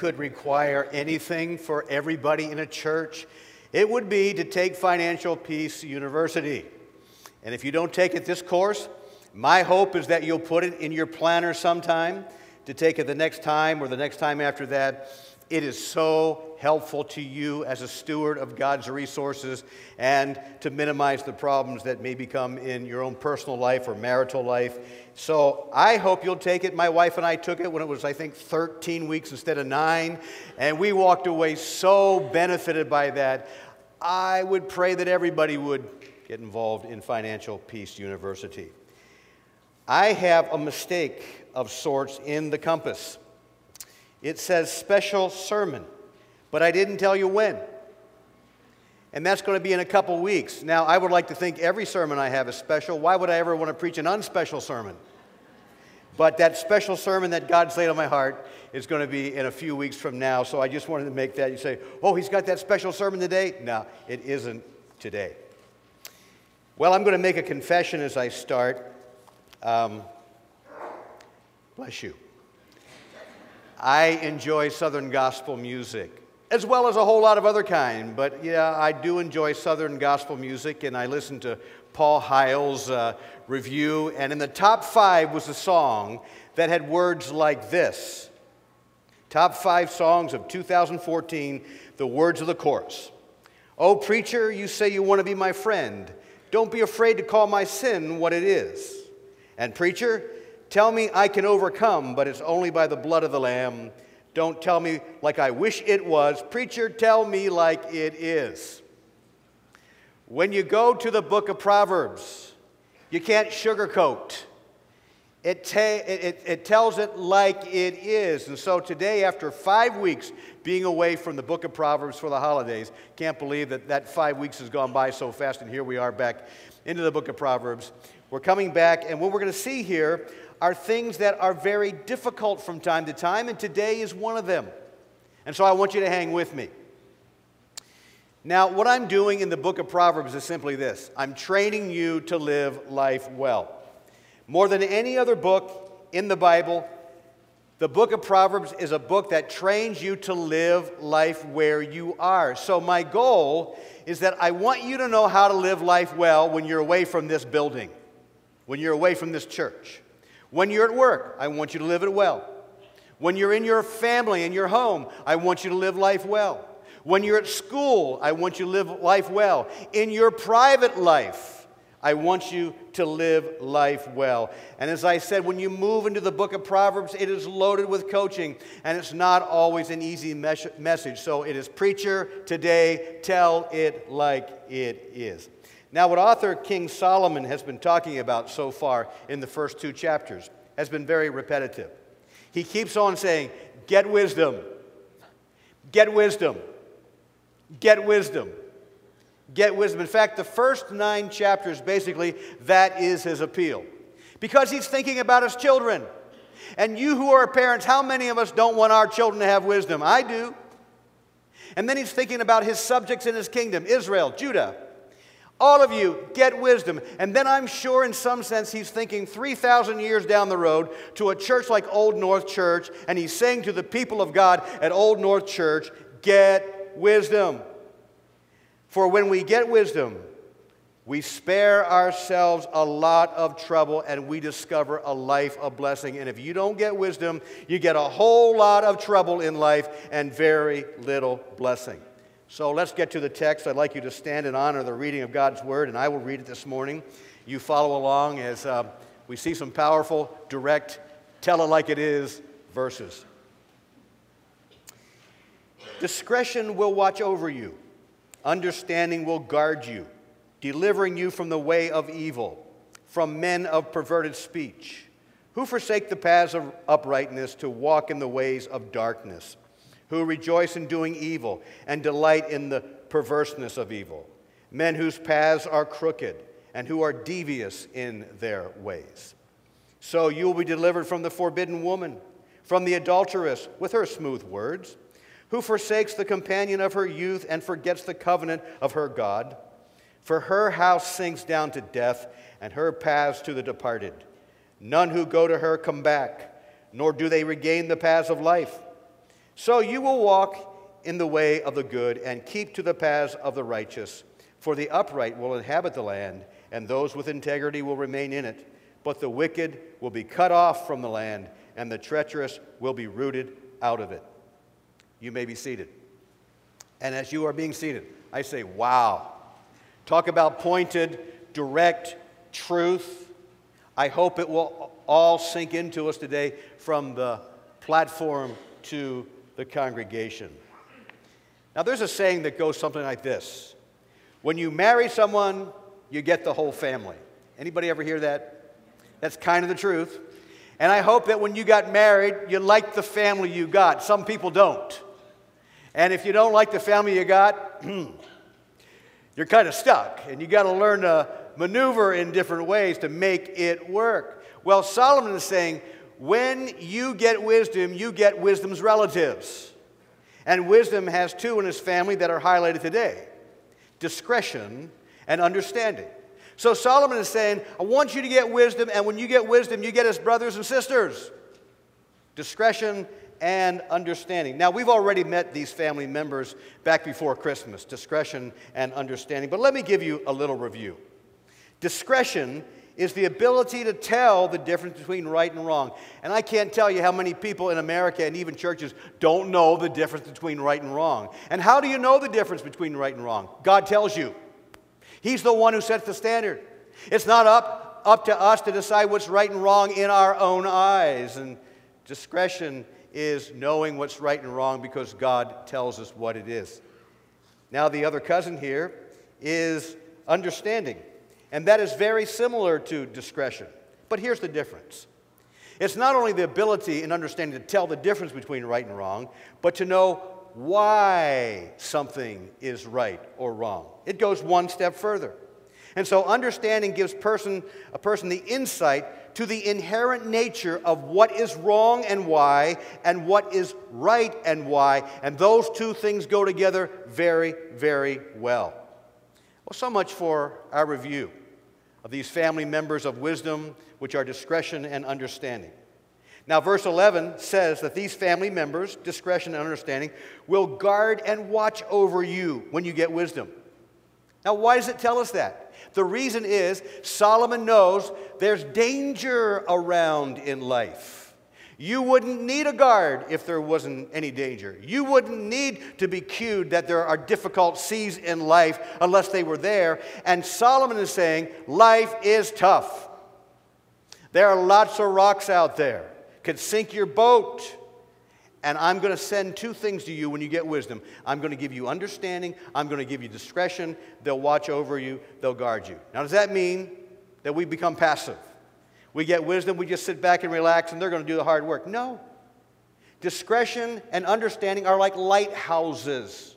could require anything for everybody in a church, it would be to take Financial Peace University. And if you don't take it this course, my hope is that you'll put it in your planner sometime to take it the next time or the next time after that. It is so helpful to you as a steward of God's resources and to minimize the problems that may become in your own personal life or marital life. So I hope you'll take it. My wife and I took it when it was, I think, 13 weeks instead of nine, and we walked away so benefited by that. I would pray that everybody would get involved in Financial Peace University. I have a mistake of sorts in the compass. It says special sermon, but I didn't tell you when. And that's going to be in a couple weeks. Now, I would like to think every sermon I have is special. Why would I ever want to preach an unspecial sermon? But that special sermon that God's laid on my heart is going to be in a few weeks from now. So I just wanted to make that. You say, oh, he's got that special sermon today? No, it isn't today. Well, I'm going to make a confession as I start. Um, bless you. I enjoy Southern gospel music, as well as a whole lot of other kind. But yeah, I do enjoy Southern gospel music, and I listen to Paul Heil's uh, review. And in the top five was a song that had words like this Top five songs of 2014, the words of the chorus. Oh, preacher, you say you want to be my friend. Don't be afraid to call my sin what it is. And, preacher, Tell me I can overcome, but it's only by the blood of the Lamb. Don't tell me like I wish it was. Preacher, tell me like it is. When you go to the book of Proverbs, you can't sugarcoat. It, ta- it, it, tells it like it is. And so today, after five weeks being away from the book of Proverbs for the holidays, can't believe that that five weeks has gone by so fast, and here we are back into the book of Proverbs. We're coming back, and what we're going to see here are things that are very difficult from time to time, and today is one of them. And so I want you to hang with me. Now, what I'm doing in the book of Proverbs is simply this I'm training you to live life well. More than any other book in the Bible, the book of Proverbs is a book that trains you to live life where you are. So, my goal is that I want you to know how to live life well when you're away from this building, when you're away from this church. When you're at work, I want you to live it well. When you're in your family, in your home, I want you to live life well. When you're at school, I want you to live life well. In your private life, I want you to live life well. And as I said, when you move into the book of Proverbs, it is loaded with coaching, and it's not always an easy mes- message. So it is preacher today, tell it like it is. Now, what author King Solomon has been talking about so far in the first two chapters has been very repetitive. He keeps on saying, Get wisdom, get wisdom, get wisdom, get wisdom. In fact, the first nine chapters, basically, that is his appeal. Because he's thinking about his children. And you who are parents, how many of us don't want our children to have wisdom? I do. And then he's thinking about his subjects in his kingdom Israel, Judah. All of you, get wisdom. And then I'm sure, in some sense, he's thinking 3,000 years down the road to a church like Old North Church, and he's saying to the people of God at Old North Church, get wisdom. For when we get wisdom, we spare ourselves a lot of trouble and we discover a life of blessing. And if you don't get wisdom, you get a whole lot of trouble in life and very little blessing. So let's get to the text. I'd like you to stand in honor of the reading of God's word, and I will read it this morning. You follow along as uh, we see some powerful, direct, tell it like it is verses. Discretion will watch over you, understanding will guard you, delivering you from the way of evil, from men of perverted speech, who forsake the paths of uprightness to walk in the ways of darkness who rejoice in doing evil and delight in the perverseness of evil, men whose paths are crooked and who are devious in their ways. So you will be delivered from the forbidden woman, from the adulteress with her smooth words, who forsakes the companion of her youth and forgets the covenant of her God. For her house sinks down to death, and her paths to the departed. None who go to her come back, nor do they regain the paths of life. So you will walk in the way of the good and keep to the paths of the righteous. For the upright will inhabit the land, and those with integrity will remain in it. But the wicked will be cut off from the land, and the treacherous will be rooted out of it. You may be seated. And as you are being seated, I say, wow. Talk about pointed, direct truth. I hope it will all sink into us today from the platform to the congregation. Now, there's a saying that goes something like this When you marry someone, you get the whole family. Anybody ever hear that? That's kind of the truth. And I hope that when you got married, you like the family you got. Some people don't. And if you don't like the family you got, you're kind of stuck. And you got to learn to maneuver in different ways to make it work. Well, Solomon is saying, when you get wisdom, you get wisdom's relatives. And wisdom has two in his family that are highlighted today discretion and understanding. So Solomon is saying, I want you to get wisdom, and when you get wisdom, you get his brothers and sisters. Discretion and understanding. Now, we've already met these family members back before Christmas discretion and understanding, but let me give you a little review. Discretion is the ability to tell the difference between right and wrong. And I can't tell you how many people in America and even churches don't know the difference between right and wrong. And how do you know the difference between right and wrong? God tells you. He's the one who sets the standard. It's not up, up to us to decide what's right and wrong in our own eyes. And discretion is knowing what's right and wrong because God tells us what it is. Now, the other cousin here is understanding. And that is very similar to discretion. But here's the difference it's not only the ability and understanding to tell the difference between right and wrong, but to know why something is right or wrong. It goes one step further. And so understanding gives person, a person the insight to the inherent nature of what is wrong and why, and what is right and why. And those two things go together very, very well. Well, so much for our review of these family members of wisdom, which are discretion and understanding. Now, verse 11 says that these family members, discretion and understanding, will guard and watch over you when you get wisdom. Now, why does it tell us that? The reason is Solomon knows there's danger around in life. You wouldn't need a guard if there wasn't any danger. You wouldn't need to be cued that there are difficult seas in life unless they were there. And Solomon is saying, life is tough. There are lots of rocks out there, could sink your boat. And I'm going to send two things to you when you get wisdom. I'm going to give you understanding, I'm going to give you discretion. They'll watch over you, they'll guard you. Now, does that mean that we become passive? We get wisdom, we just sit back and relax, and they're going to do the hard work. No. Discretion and understanding are like lighthouses.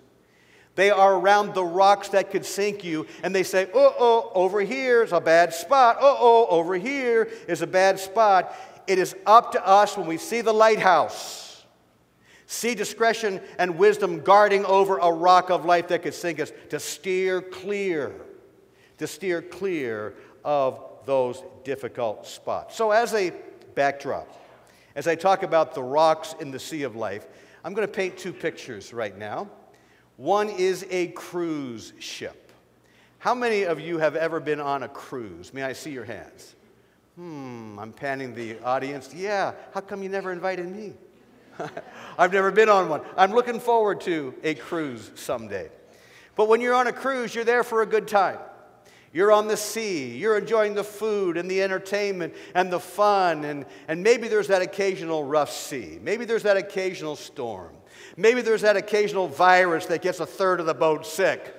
They are around the rocks that could sink you, and they say, oh, oh, over here is a bad spot. Oh, oh, over here is a bad spot. It is up to us when we see the lighthouse, see discretion and wisdom guarding over a rock of life that could sink us, to steer clear, to steer clear of those difficult spots. So, as a backdrop, as I talk about the rocks in the sea of life, I'm going to paint two pictures right now. One is a cruise ship. How many of you have ever been on a cruise? May I see your hands? Hmm, I'm panning the audience. Yeah, how come you never invited me? I've never been on one. I'm looking forward to a cruise someday. But when you're on a cruise, you're there for a good time. You're on the sea. You're enjoying the food and the entertainment and the fun. And, and maybe there's that occasional rough sea. Maybe there's that occasional storm. Maybe there's that occasional virus that gets a third of the boat sick.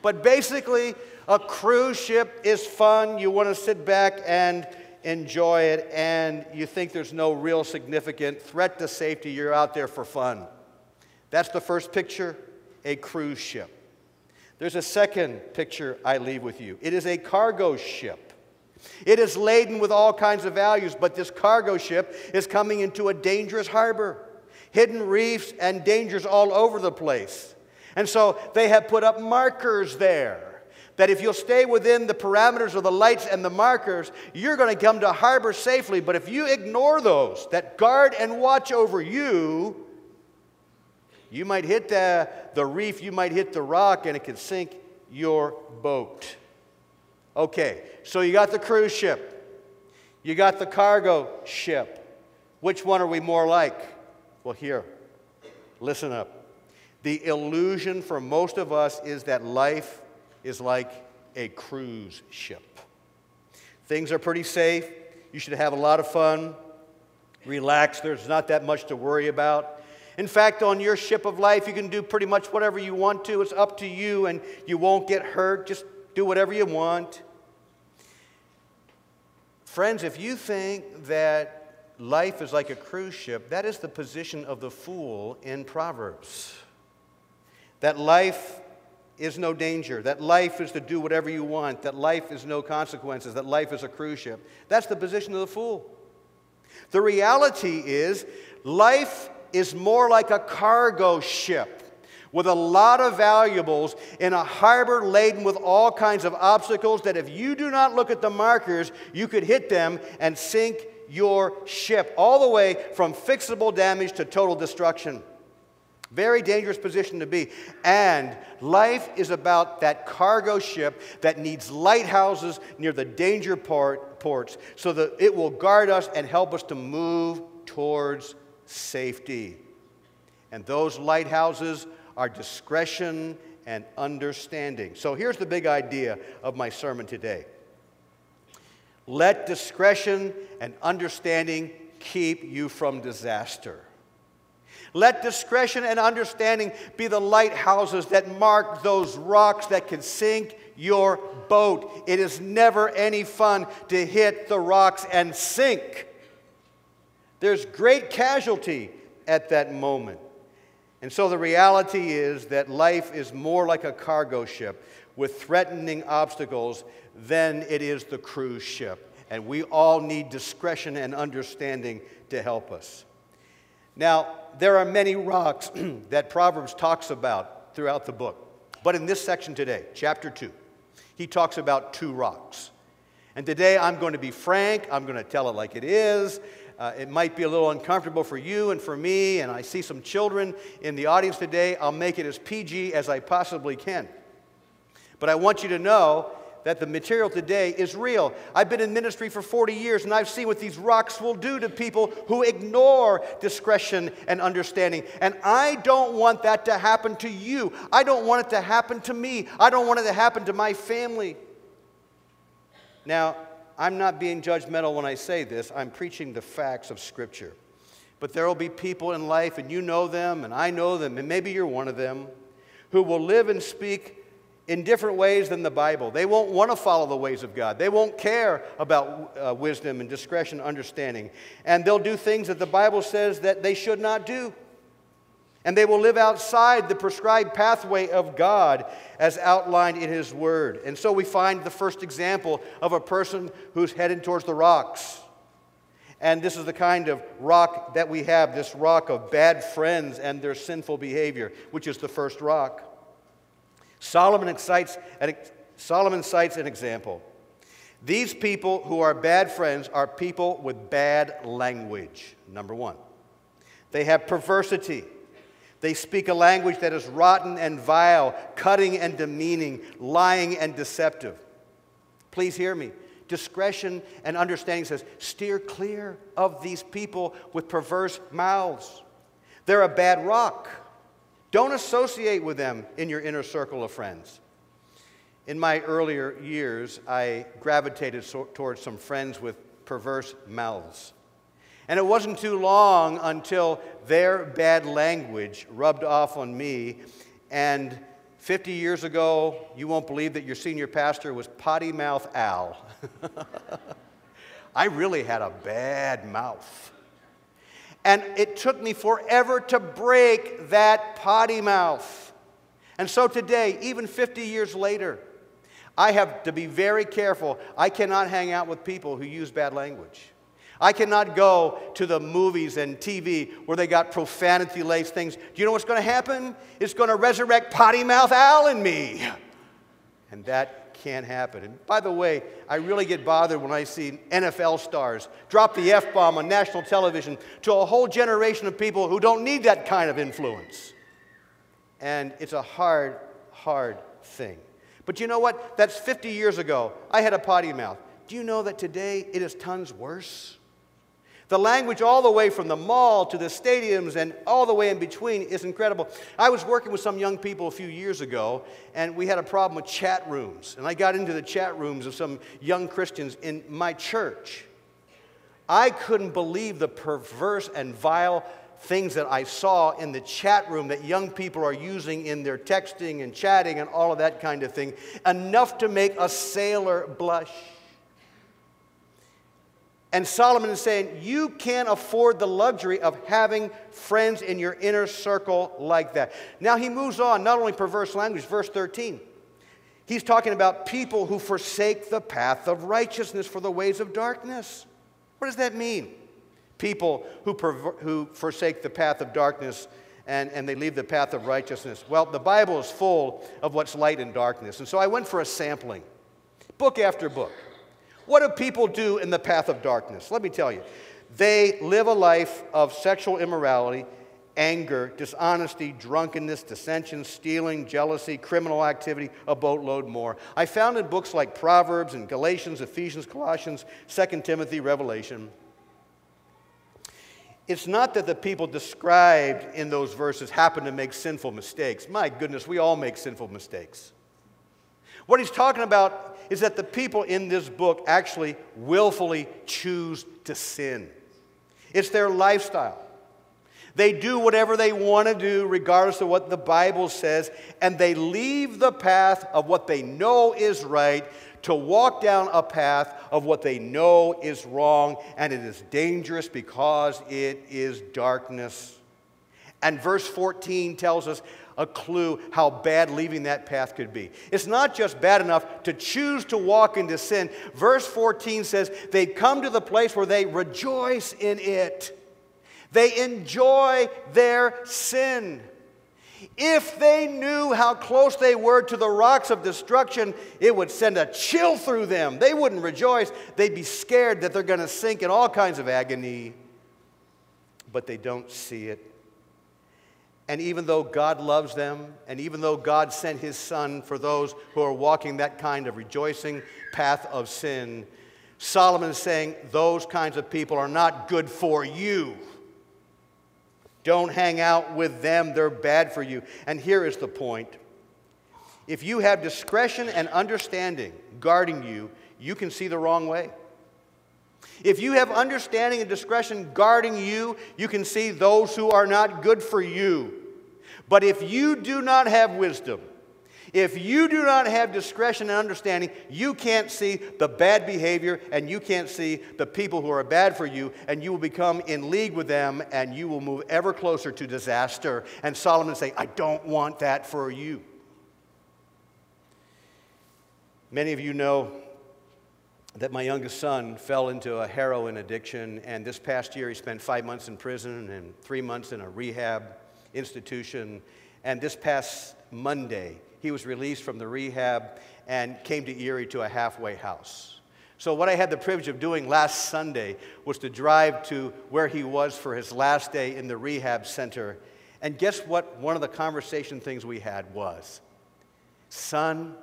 But basically, a cruise ship is fun. You want to sit back and enjoy it, and you think there's no real significant threat to safety. You're out there for fun. That's the first picture a cruise ship. There's a second picture I leave with you. It is a cargo ship. It is laden with all kinds of values, but this cargo ship is coming into a dangerous harbor. Hidden reefs and dangers all over the place. And so they have put up markers there. that if you'll stay within the parameters of the lights and the markers, you're going to come to harbor safely. But if you ignore those that guard and watch over you, you might hit the, the reef, you might hit the rock, and it could sink your boat. Okay, so you got the cruise ship, you got the cargo ship. Which one are we more like? Well, here, listen up. The illusion for most of us is that life is like a cruise ship. Things are pretty safe. You should have a lot of fun. Relax. There's not that much to worry about. In fact, on your ship of life, you can do pretty much whatever you want to. It's up to you, and you won't get hurt. Just do whatever you want. Friends, if you think that life is like a cruise ship, that is the position of the fool in Proverbs. That life is no danger, that life is to do whatever you want, that life is no consequences, that life is a cruise ship. That's the position of the fool. The reality is, life is more like a cargo ship with a lot of valuables in a harbor laden with all kinds of obstacles that if you do not look at the markers, you could hit them and sink your ship, all the way from fixable damage to total destruction. Very dangerous position to be. And life is about that cargo ship that needs lighthouses near the danger port, ports so that it will guard us and help us to move towards safety. And those lighthouses are discretion and understanding. So here's the big idea of my sermon today let discretion and understanding keep you from disaster. Let discretion and understanding be the lighthouses that mark those rocks that can sink your boat. It is never any fun to hit the rocks and sink. There's great casualty at that moment. And so the reality is that life is more like a cargo ship with threatening obstacles than it is the cruise ship. And we all need discretion and understanding to help us. Now, there are many rocks that Proverbs talks about throughout the book. But in this section today, chapter 2, he talks about two rocks. And today I'm going to be frank, I'm going to tell it like it is. Uh, it might be a little uncomfortable for you and for me, and I see some children in the audience today. I'll make it as PG as I possibly can. But I want you to know that the material today is real. I've been in ministry for 40 years and I've seen what these rocks will do to people who ignore discretion and understanding. And I don't want that to happen to you. I don't want it to happen to me. I don't want it to happen to my family. Now, I'm not being judgmental when I say this, I'm preaching the facts of Scripture. But there will be people in life, and you know them, and I know them, and maybe you're one of them, who will live and speak in different ways than the Bible. They won't want to follow the ways of God. They won't care about uh, wisdom and discretion, and understanding. And they'll do things that the Bible says that they should not do. And they will live outside the prescribed pathway of God as outlined in His Word. And so we find the first example of a person who's headed towards the rocks. And this is the kind of rock that we have this rock of bad friends and their sinful behavior, which is the first rock. Solomon cites, Solomon cites an example. These people who are bad friends are people with bad language, number one. They have perversity. They speak a language that is rotten and vile, cutting and demeaning, lying and deceptive. Please hear me. Discretion and understanding says, steer clear of these people with perverse mouths. They're a bad rock. Don't associate with them in your inner circle of friends. In my earlier years, I gravitated so- towards some friends with perverse mouths. And it wasn't too long until their bad language rubbed off on me. And 50 years ago, you won't believe that your senior pastor was potty mouth Al. I really had a bad mouth. And it took me forever to break that potty mouth. And so today, even 50 years later, I have to be very careful. I cannot hang out with people who use bad language. I cannot go to the movies and TV where they got profanity laced things. Do you know what's going to happen? It's going to resurrect potty mouth Al in me. And that can't happen. And by the way, I really get bothered when I see NFL stars drop the F bomb on national television to a whole generation of people who don't need that kind of influence. And it's a hard, hard thing. But you know what? That's 50 years ago. I had a potty mouth. Do you know that today it is tons worse? The language, all the way from the mall to the stadiums and all the way in between, is incredible. I was working with some young people a few years ago, and we had a problem with chat rooms. And I got into the chat rooms of some young Christians in my church. I couldn't believe the perverse and vile things that I saw in the chat room that young people are using in their texting and chatting and all of that kind of thing, enough to make a sailor blush. And Solomon is saying, You can't afford the luxury of having friends in your inner circle like that. Now he moves on, not only perverse language, verse 13. He's talking about people who forsake the path of righteousness for the ways of darkness. What does that mean? People who, perver- who forsake the path of darkness and, and they leave the path of righteousness. Well, the Bible is full of what's light and darkness. And so I went for a sampling, book after book. What do people do in the path of darkness? Let me tell you. They live a life of sexual immorality, anger, dishonesty, drunkenness, dissension, stealing, jealousy, criminal activity, a boatload more. I found in books like Proverbs and Galatians, Ephesians, Colossians, 2 Timothy, Revelation. It's not that the people described in those verses happen to make sinful mistakes. My goodness, we all make sinful mistakes. What he's talking about is that the people in this book actually willfully choose to sin. It's their lifestyle. They do whatever they want to do, regardless of what the Bible says, and they leave the path of what they know is right to walk down a path of what they know is wrong, and it is dangerous because it is darkness. And verse 14 tells us a clue how bad leaving that path could be. It's not just bad enough to choose to walk into sin. Verse 14 says they come to the place where they rejoice in it, they enjoy their sin. If they knew how close they were to the rocks of destruction, it would send a chill through them. They wouldn't rejoice. They'd be scared that they're going to sink in all kinds of agony. But they don't see it. And even though God loves them, and even though God sent his son for those who are walking that kind of rejoicing path of sin, Solomon is saying those kinds of people are not good for you. Don't hang out with them, they're bad for you. And here is the point if you have discretion and understanding guarding you, you can see the wrong way. If you have understanding and discretion guarding you, you can see those who are not good for you. But if you do not have wisdom, if you do not have discretion and understanding, you can't see the bad behavior and you can't see the people who are bad for you, and you will become in league with them and you will move ever closer to disaster. And Solomon say, I don't want that for you. Many of you know that my youngest son fell into a heroin addiction, and this past year he spent five months in prison and three months in a rehab institution. And this past Monday, he was released from the rehab and came to Erie to a halfway house. So, what I had the privilege of doing last Sunday was to drive to where he was for his last day in the rehab center. And guess what? One of the conversation things we had was Son,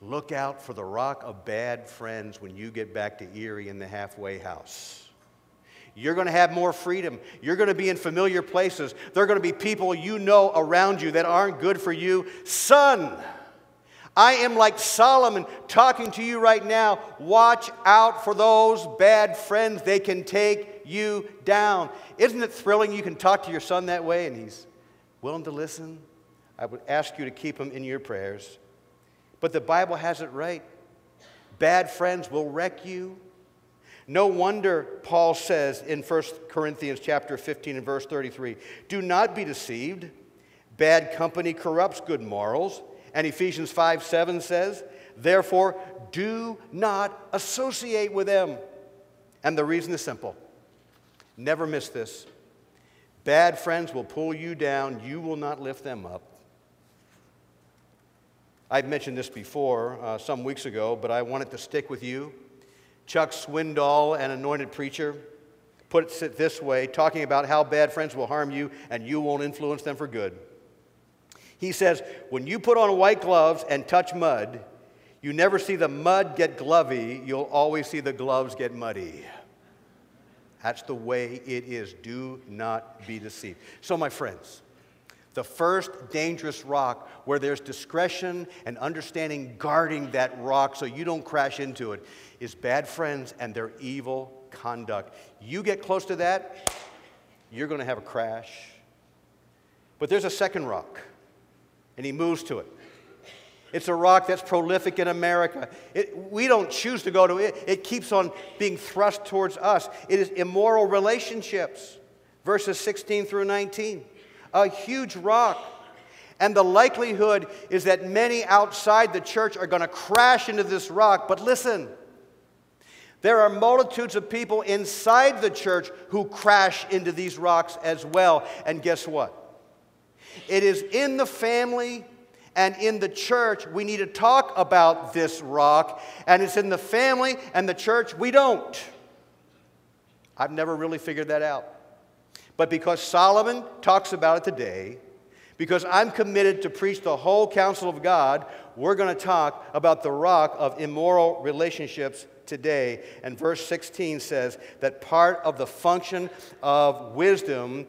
Look out for the rock of bad friends when you get back to Erie in the halfway house. You're going to have more freedom. You're going to be in familiar places. There are going to be people you know around you that aren't good for you. Son, I am like Solomon talking to you right now. Watch out for those bad friends. They can take you down. Isn't it thrilling you can talk to your son that way and he's willing to listen? I would ask you to keep him in your prayers. But the Bible has it right. Bad friends will wreck you. No wonder Paul says in 1 Corinthians chapter 15 and verse 33, do not be deceived. Bad company corrupts good morals. And Ephesians 5 7 says, therefore, do not associate with them. And the reason is simple. Never miss this. Bad friends will pull you down, you will not lift them up. I've mentioned this before uh, some weeks ago, but I want it to stick with you. Chuck Swindoll, an anointed preacher, puts it this way, talking about how bad friends will harm you and you won't influence them for good. He says, When you put on white gloves and touch mud, you never see the mud get glovy, you'll always see the gloves get muddy. That's the way it is. Do not be deceived. So, my friends, the first dangerous rock where there's discretion and understanding guarding that rock so you don't crash into it is bad friends and their evil conduct. You get close to that, you're going to have a crash. But there's a second rock, and he moves to it. It's a rock that's prolific in America. It, we don't choose to go to it, it keeps on being thrust towards us. It is immoral relationships, verses 16 through 19 a huge rock. And the likelihood is that many outside the church are going to crash into this rock. But listen, there are multitudes of people inside the church who crash into these rocks as well. And guess what? It is in the family and in the church we need to talk about this rock. And it's in the family and the church we don't. I've never really figured that out. But because Solomon talks about it today, because I'm committed to preach the whole counsel of God, we're going to talk about the rock of immoral relationships today. And verse 16 says that part of the function of wisdom,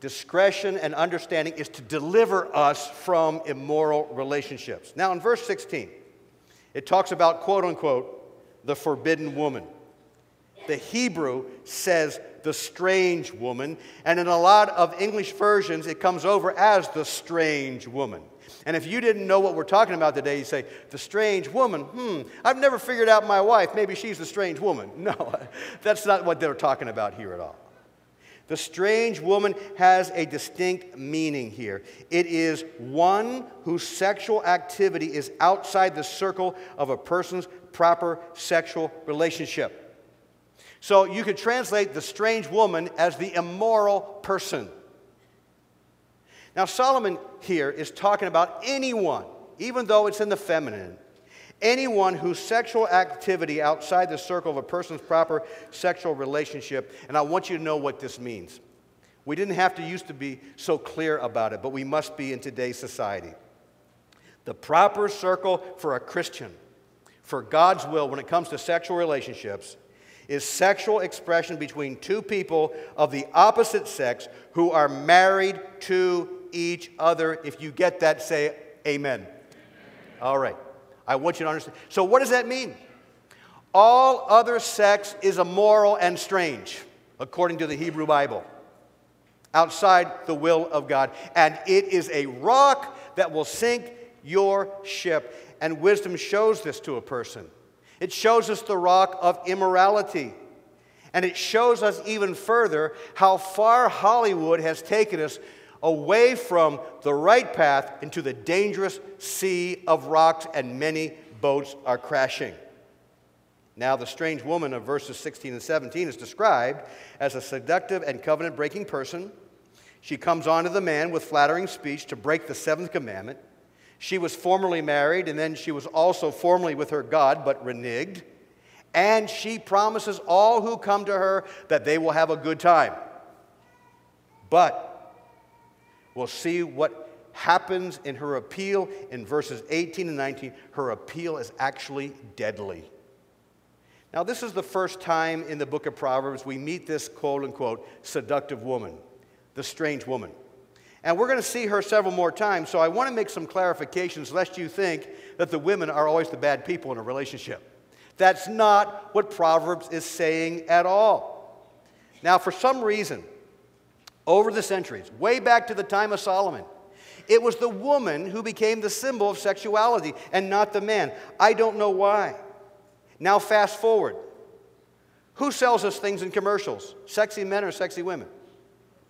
discretion, and understanding is to deliver us from immoral relationships. Now, in verse 16, it talks about, quote unquote, the forbidden woman. The Hebrew says the strange woman, and in a lot of English versions, it comes over as the strange woman. And if you didn't know what we're talking about today, you say, the strange woman, hmm, I've never figured out my wife. Maybe she's the strange woman. No, that's not what they're talking about here at all. The strange woman has a distinct meaning here. It is one whose sexual activity is outside the circle of a person's proper sexual relationship. So you could translate the strange woman as the immoral person. Now, Solomon here is talking about anyone, even though it's in the feminine, anyone whose sexual activity outside the circle of a person's proper sexual relationship. And I want you to know what this means. We didn't have to used to be so clear about it, but we must be in today's society. The proper circle for a Christian, for God's will when it comes to sexual relationships, is sexual expression between two people of the opposite sex who are married to each other. If you get that, say amen. amen. All right. I want you to understand. So, what does that mean? All other sex is immoral and strange, according to the Hebrew Bible, outside the will of God. And it is a rock that will sink your ship. And wisdom shows this to a person. It shows us the rock of immorality. And it shows us even further how far Hollywood has taken us away from the right path into the dangerous sea of rocks, and many boats are crashing. Now, the strange woman of verses 16 and 17 is described as a seductive and covenant breaking person. She comes on to the man with flattering speech to break the seventh commandment. She was formerly married, and then she was also formerly with her God, but reneged. And she promises all who come to her that they will have a good time. But we'll see what happens in her appeal in verses 18 and 19. Her appeal is actually deadly. Now, this is the first time in the book of Proverbs we meet this quote unquote seductive woman, the strange woman. And we're going to see her several more times, so I want to make some clarifications lest you think that the women are always the bad people in a relationship. That's not what Proverbs is saying at all. Now, for some reason, over the centuries, way back to the time of Solomon, it was the woman who became the symbol of sexuality and not the man. I don't know why. Now, fast forward. Who sells us things in commercials? Sexy men or sexy women?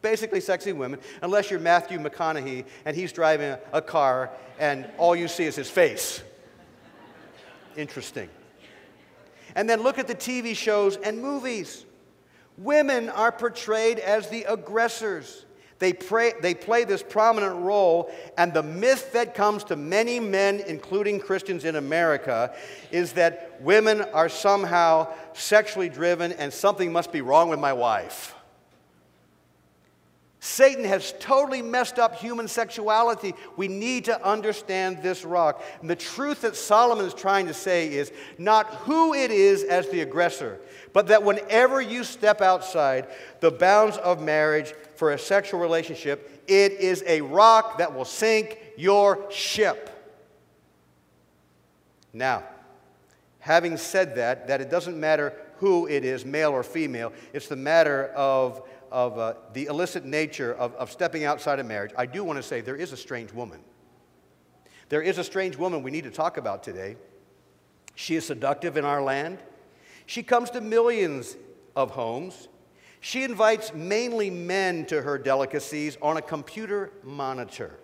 basically sexy women, unless you're Matthew McConaughey and he's driving a car and all you see is his face. Interesting. And then look at the TV shows and movies. Women are portrayed as the aggressors. They, pray, they play this prominent role, and the myth that comes to many men, including Christians in America, is that women are somehow sexually driven and something must be wrong with my wife. Satan has totally messed up human sexuality. We need to understand this rock. And the truth that Solomon is trying to say is not who it is as the aggressor, but that whenever you step outside the bounds of marriage for a sexual relationship, it is a rock that will sink your ship. Now, having said that, that it doesn't matter who it is, male or female, it's the matter of of uh, the illicit nature of, of stepping outside of marriage, I do want to say there is a strange woman. There is a strange woman we need to talk about today. She is seductive in our land. She comes to millions of homes. She invites mainly men to her delicacies on a computer monitor.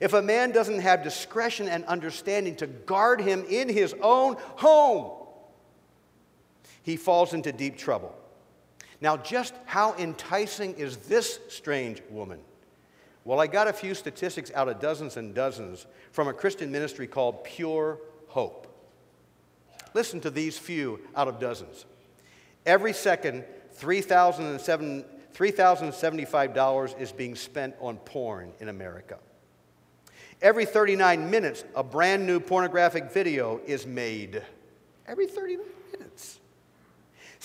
If a man doesn't have discretion and understanding to guard him in his own home, he falls into deep trouble. Now, just how enticing is this strange woman? Well, I got a few statistics out of dozens and dozens from a Christian ministry called Pure Hope. Listen to these few out of dozens. Every second, $3,075 is being spent on porn in America. Every 39 minutes, a brand new pornographic video is made. Every 39 minutes.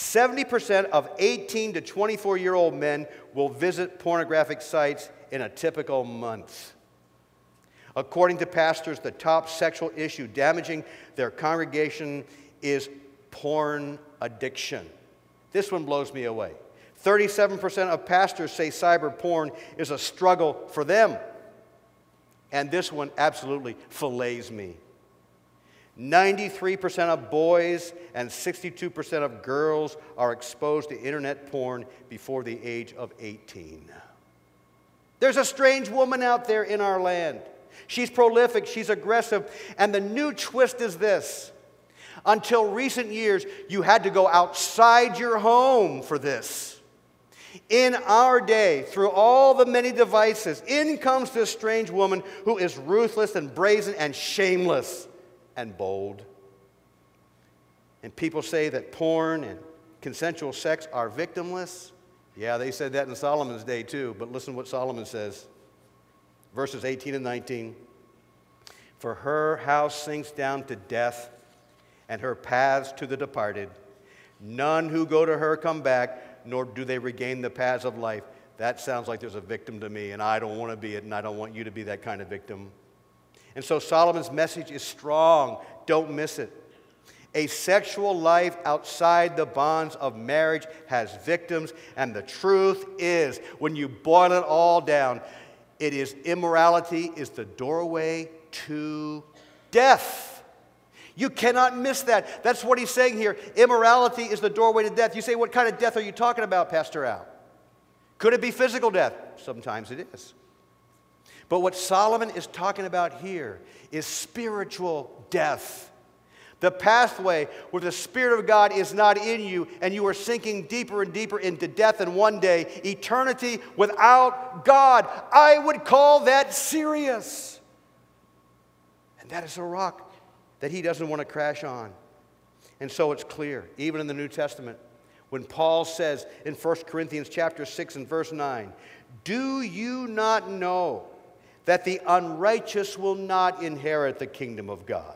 70% of 18 to 24 year old men will visit pornographic sites in a typical month. According to pastors, the top sexual issue damaging their congregation is porn addiction. This one blows me away. 37% of pastors say cyber porn is a struggle for them. And this one absolutely fillets me. 93% of boys and 62% of girls are exposed to internet porn before the age of 18. There's a strange woman out there in our land. She's prolific, she's aggressive, and the new twist is this. Until recent years, you had to go outside your home for this. In our day, through all the many devices, in comes this strange woman who is ruthless and brazen and shameless and bold. And people say that porn and consensual sex are victimless. Yeah, they said that in Solomon's day too, but listen what Solomon says. Verses 18 and 19. For her house sinks down to death, and her paths to the departed. None who go to her come back, nor do they regain the paths of life. That sounds like there's a victim to me, and I don't want to be it, and I don't want you to be that kind of victim. And so Solomon's message is strong. Don't miss it. A sexual life outside the bonds of marriage has victims, and the truth is, when you boil it all down, it is immorality is the doorway to death. You cannot miss that. That's what he's saying here. Immorality is the doorway to death. You say, What kind of death are you talking about, Pastor Al? Could it be physical death? Sometimes it is. But what Solomon is talking about here is spiritual death. The pathway where the Spirit of God is not in you and you are sinking deeper and deeper into death, and one day, eternity without God. I would call that serious. And that is a rock that he doesn't want to crash on. And so it's clear, even in the New Testament, when Paul says in 1 Corinthians chapter 6 and verse 9, Do you not know that the unrighteous will not inherit the kingdom of God.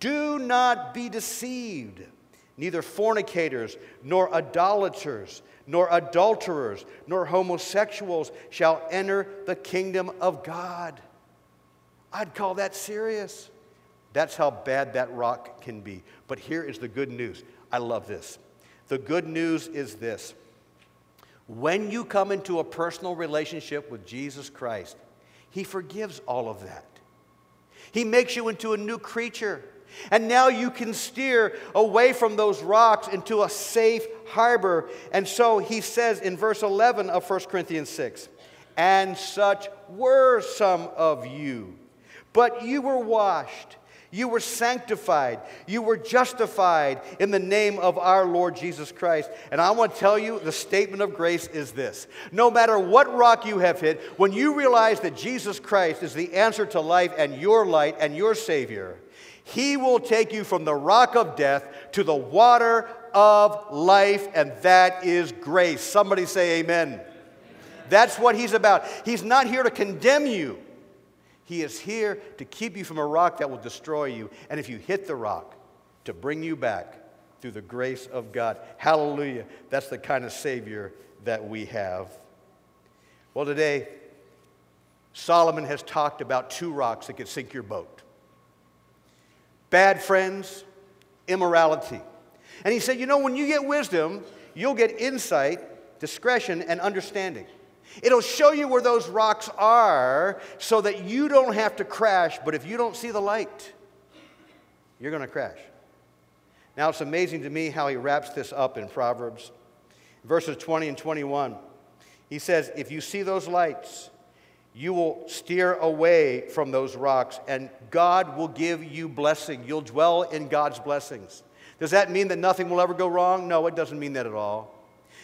Do not be deceived. Neither fornicators, nor idolaters, nor adulterers, nor homosexuals shall enter the kingdom of God. I'd call that serious. That's how bad that rock can be. But here is the good news. I love this. The good news is this when you come into a personal relationship with Jesus Christ, he forgives all of that. He makes you into a new creature. And now you can steer away from those rocks into a safe harbor. And so he says in verse 11 of 1 Corinthians 6 And such were some of you, but you were washed, You were sanctified. You were justified in the name of our Lord Jesus Christ. And I want to tell you the statement of grace is this No matter what rock you have hit, when you realize that Jesus Christ is the answer to life and your light and your Savior, He will take you from the rock of death to the water of life, and that is grace. Somebody say, Amen. amen. That's what He's about. He's not here to condemn you. He is here to keep you from a rock that will destroy you. And if you hit the rock, to bring you back through the grace of God. Hallelujah. That's the kind of Savior that we have. Well, today, Solomon has talked about two rocks that could sink your boat bad friends, immorality. And he said, You know, when you get wisdom, you'll get insight, discretion, and understanding. It'll show you where those rocks are so that you don't have to crash, but if you don't see the light, you're going to crash. Now, it's amazing to me how he wraps this up in Proverbs. Verses 20 and 21. He says, If you see those lights, you will steer away from those rocks, and God will give you blessing. You'll dwell in God's blessings. Does that mean that nothing will ever go wrong? No, it doesn't mean that at all.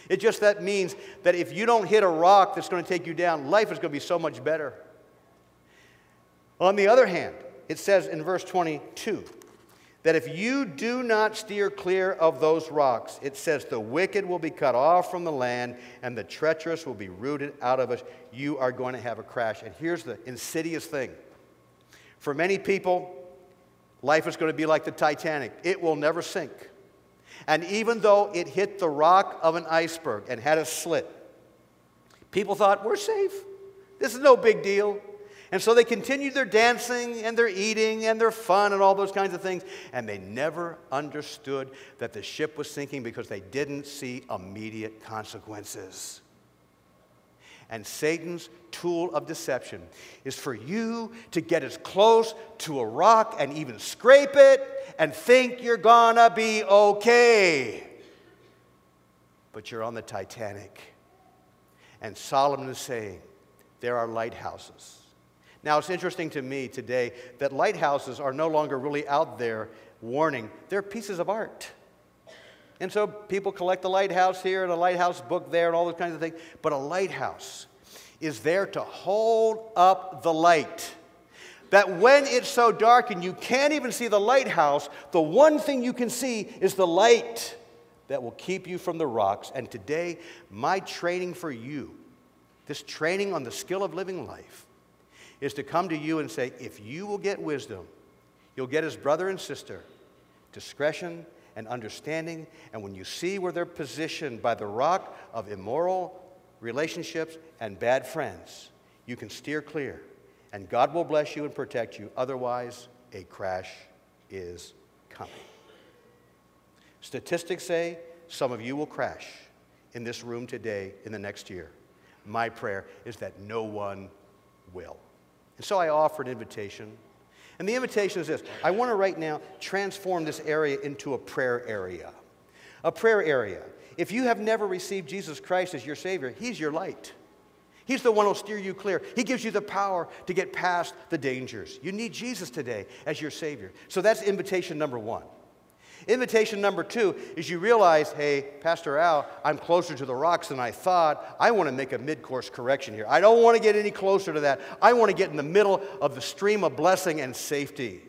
It just that means that if you don't hit a rock that's going to take you down, life is going to be so much better. On the other hand, it says in verse 22 that if you do not steer clear of those rocks, it says the wicked will be cut off from the land and the treacherous will be rooted out of it. You are going to have a crash. And here's the insidious thing for many people, life is going to be like the Titanic, it will never sink. And even though it hit the rock of an iceberg and had a slit, people thought, we're safe. This is no big deal. And so they continued their dancing and their eating and their fun and all those kinds of things. And they never understood that the ship was sinking because they didn't see immediate consequences. And Satan's tool of deception is for you to get as close to a rock and even scrape it and think you're gonna be okay. But you're on the Titanic. And Solomon is saying, there are lighthouses. Now, it's interesting to me today that lighthouses are no longer really out there warning, they're pieces of art. And so people collect the lighthouse here and a lighthouse book there and all those kinds of things. But a lighthouse is there to hold up the light. That when it's so dark and you can't even see the lighthouse, the one thing you can see is the light that will keep you from the rocks. And today, my training for you, this training on the skill of living life, is to come to you and say, if you will get wisdom, you'll get as brother and sister, discretion and understanding. And when you see where they're positioned by the rock of immoral relationships and bad friends, you can steer clear. And God will bless you and protect you. Otherwise, a crash is coming. Statistics say some of you will crash in this room today in the next year. My prayer is that no one will. And so I offer an invitation. And the invitation is this I want to right now transform this area into a prayer area. A prayer area. If you have never received Jesus Christ as your Savior, He's your light. He's the one who'll steer you clear. He gives you the power to get past the dangers. You need Jesus today as your Savior. So that's invitation number one. Invitation number two is you realize, hey, Pastor Al, I'm closer to the rocks than I thought. I want to make a mid course correction here. I don't want to get any closer to that. I want to get in the middle of the stream of blessing and safety.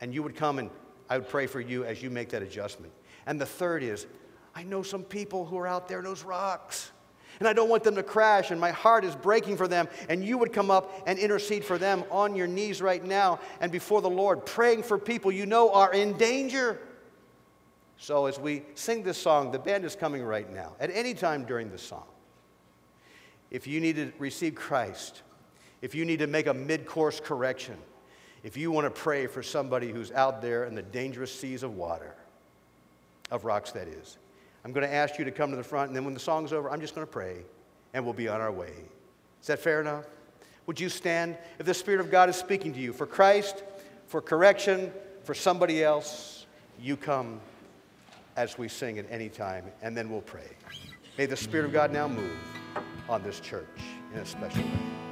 And you would come and I would pray for you as you make that adjustment. And the third is, I know some people who are out there in those rocks and I don't want them to crash, and my heart is breaking for them. And you would come up and intercede for them on your knees right now and before the Lord, praying for people you know are in danger. So, as we sing this song, the band is coming right now, at any time during the song. If you need to receive Christ, if you need to make a mid course correction, if you want to pray for somebody who's out there in the dangerous seas of water, of rocks, that is, I'm going to ask you to come to the front, and then when the song's over, I'm just going to pray, and we'll be on our way. Is that fair enough? Would you stand if the Spirit of God is speaking to you for Christ, for correction, for somebody else? You come as we sing at any time, and then we'll pray. May the Spirit of God now move on this church in a special way.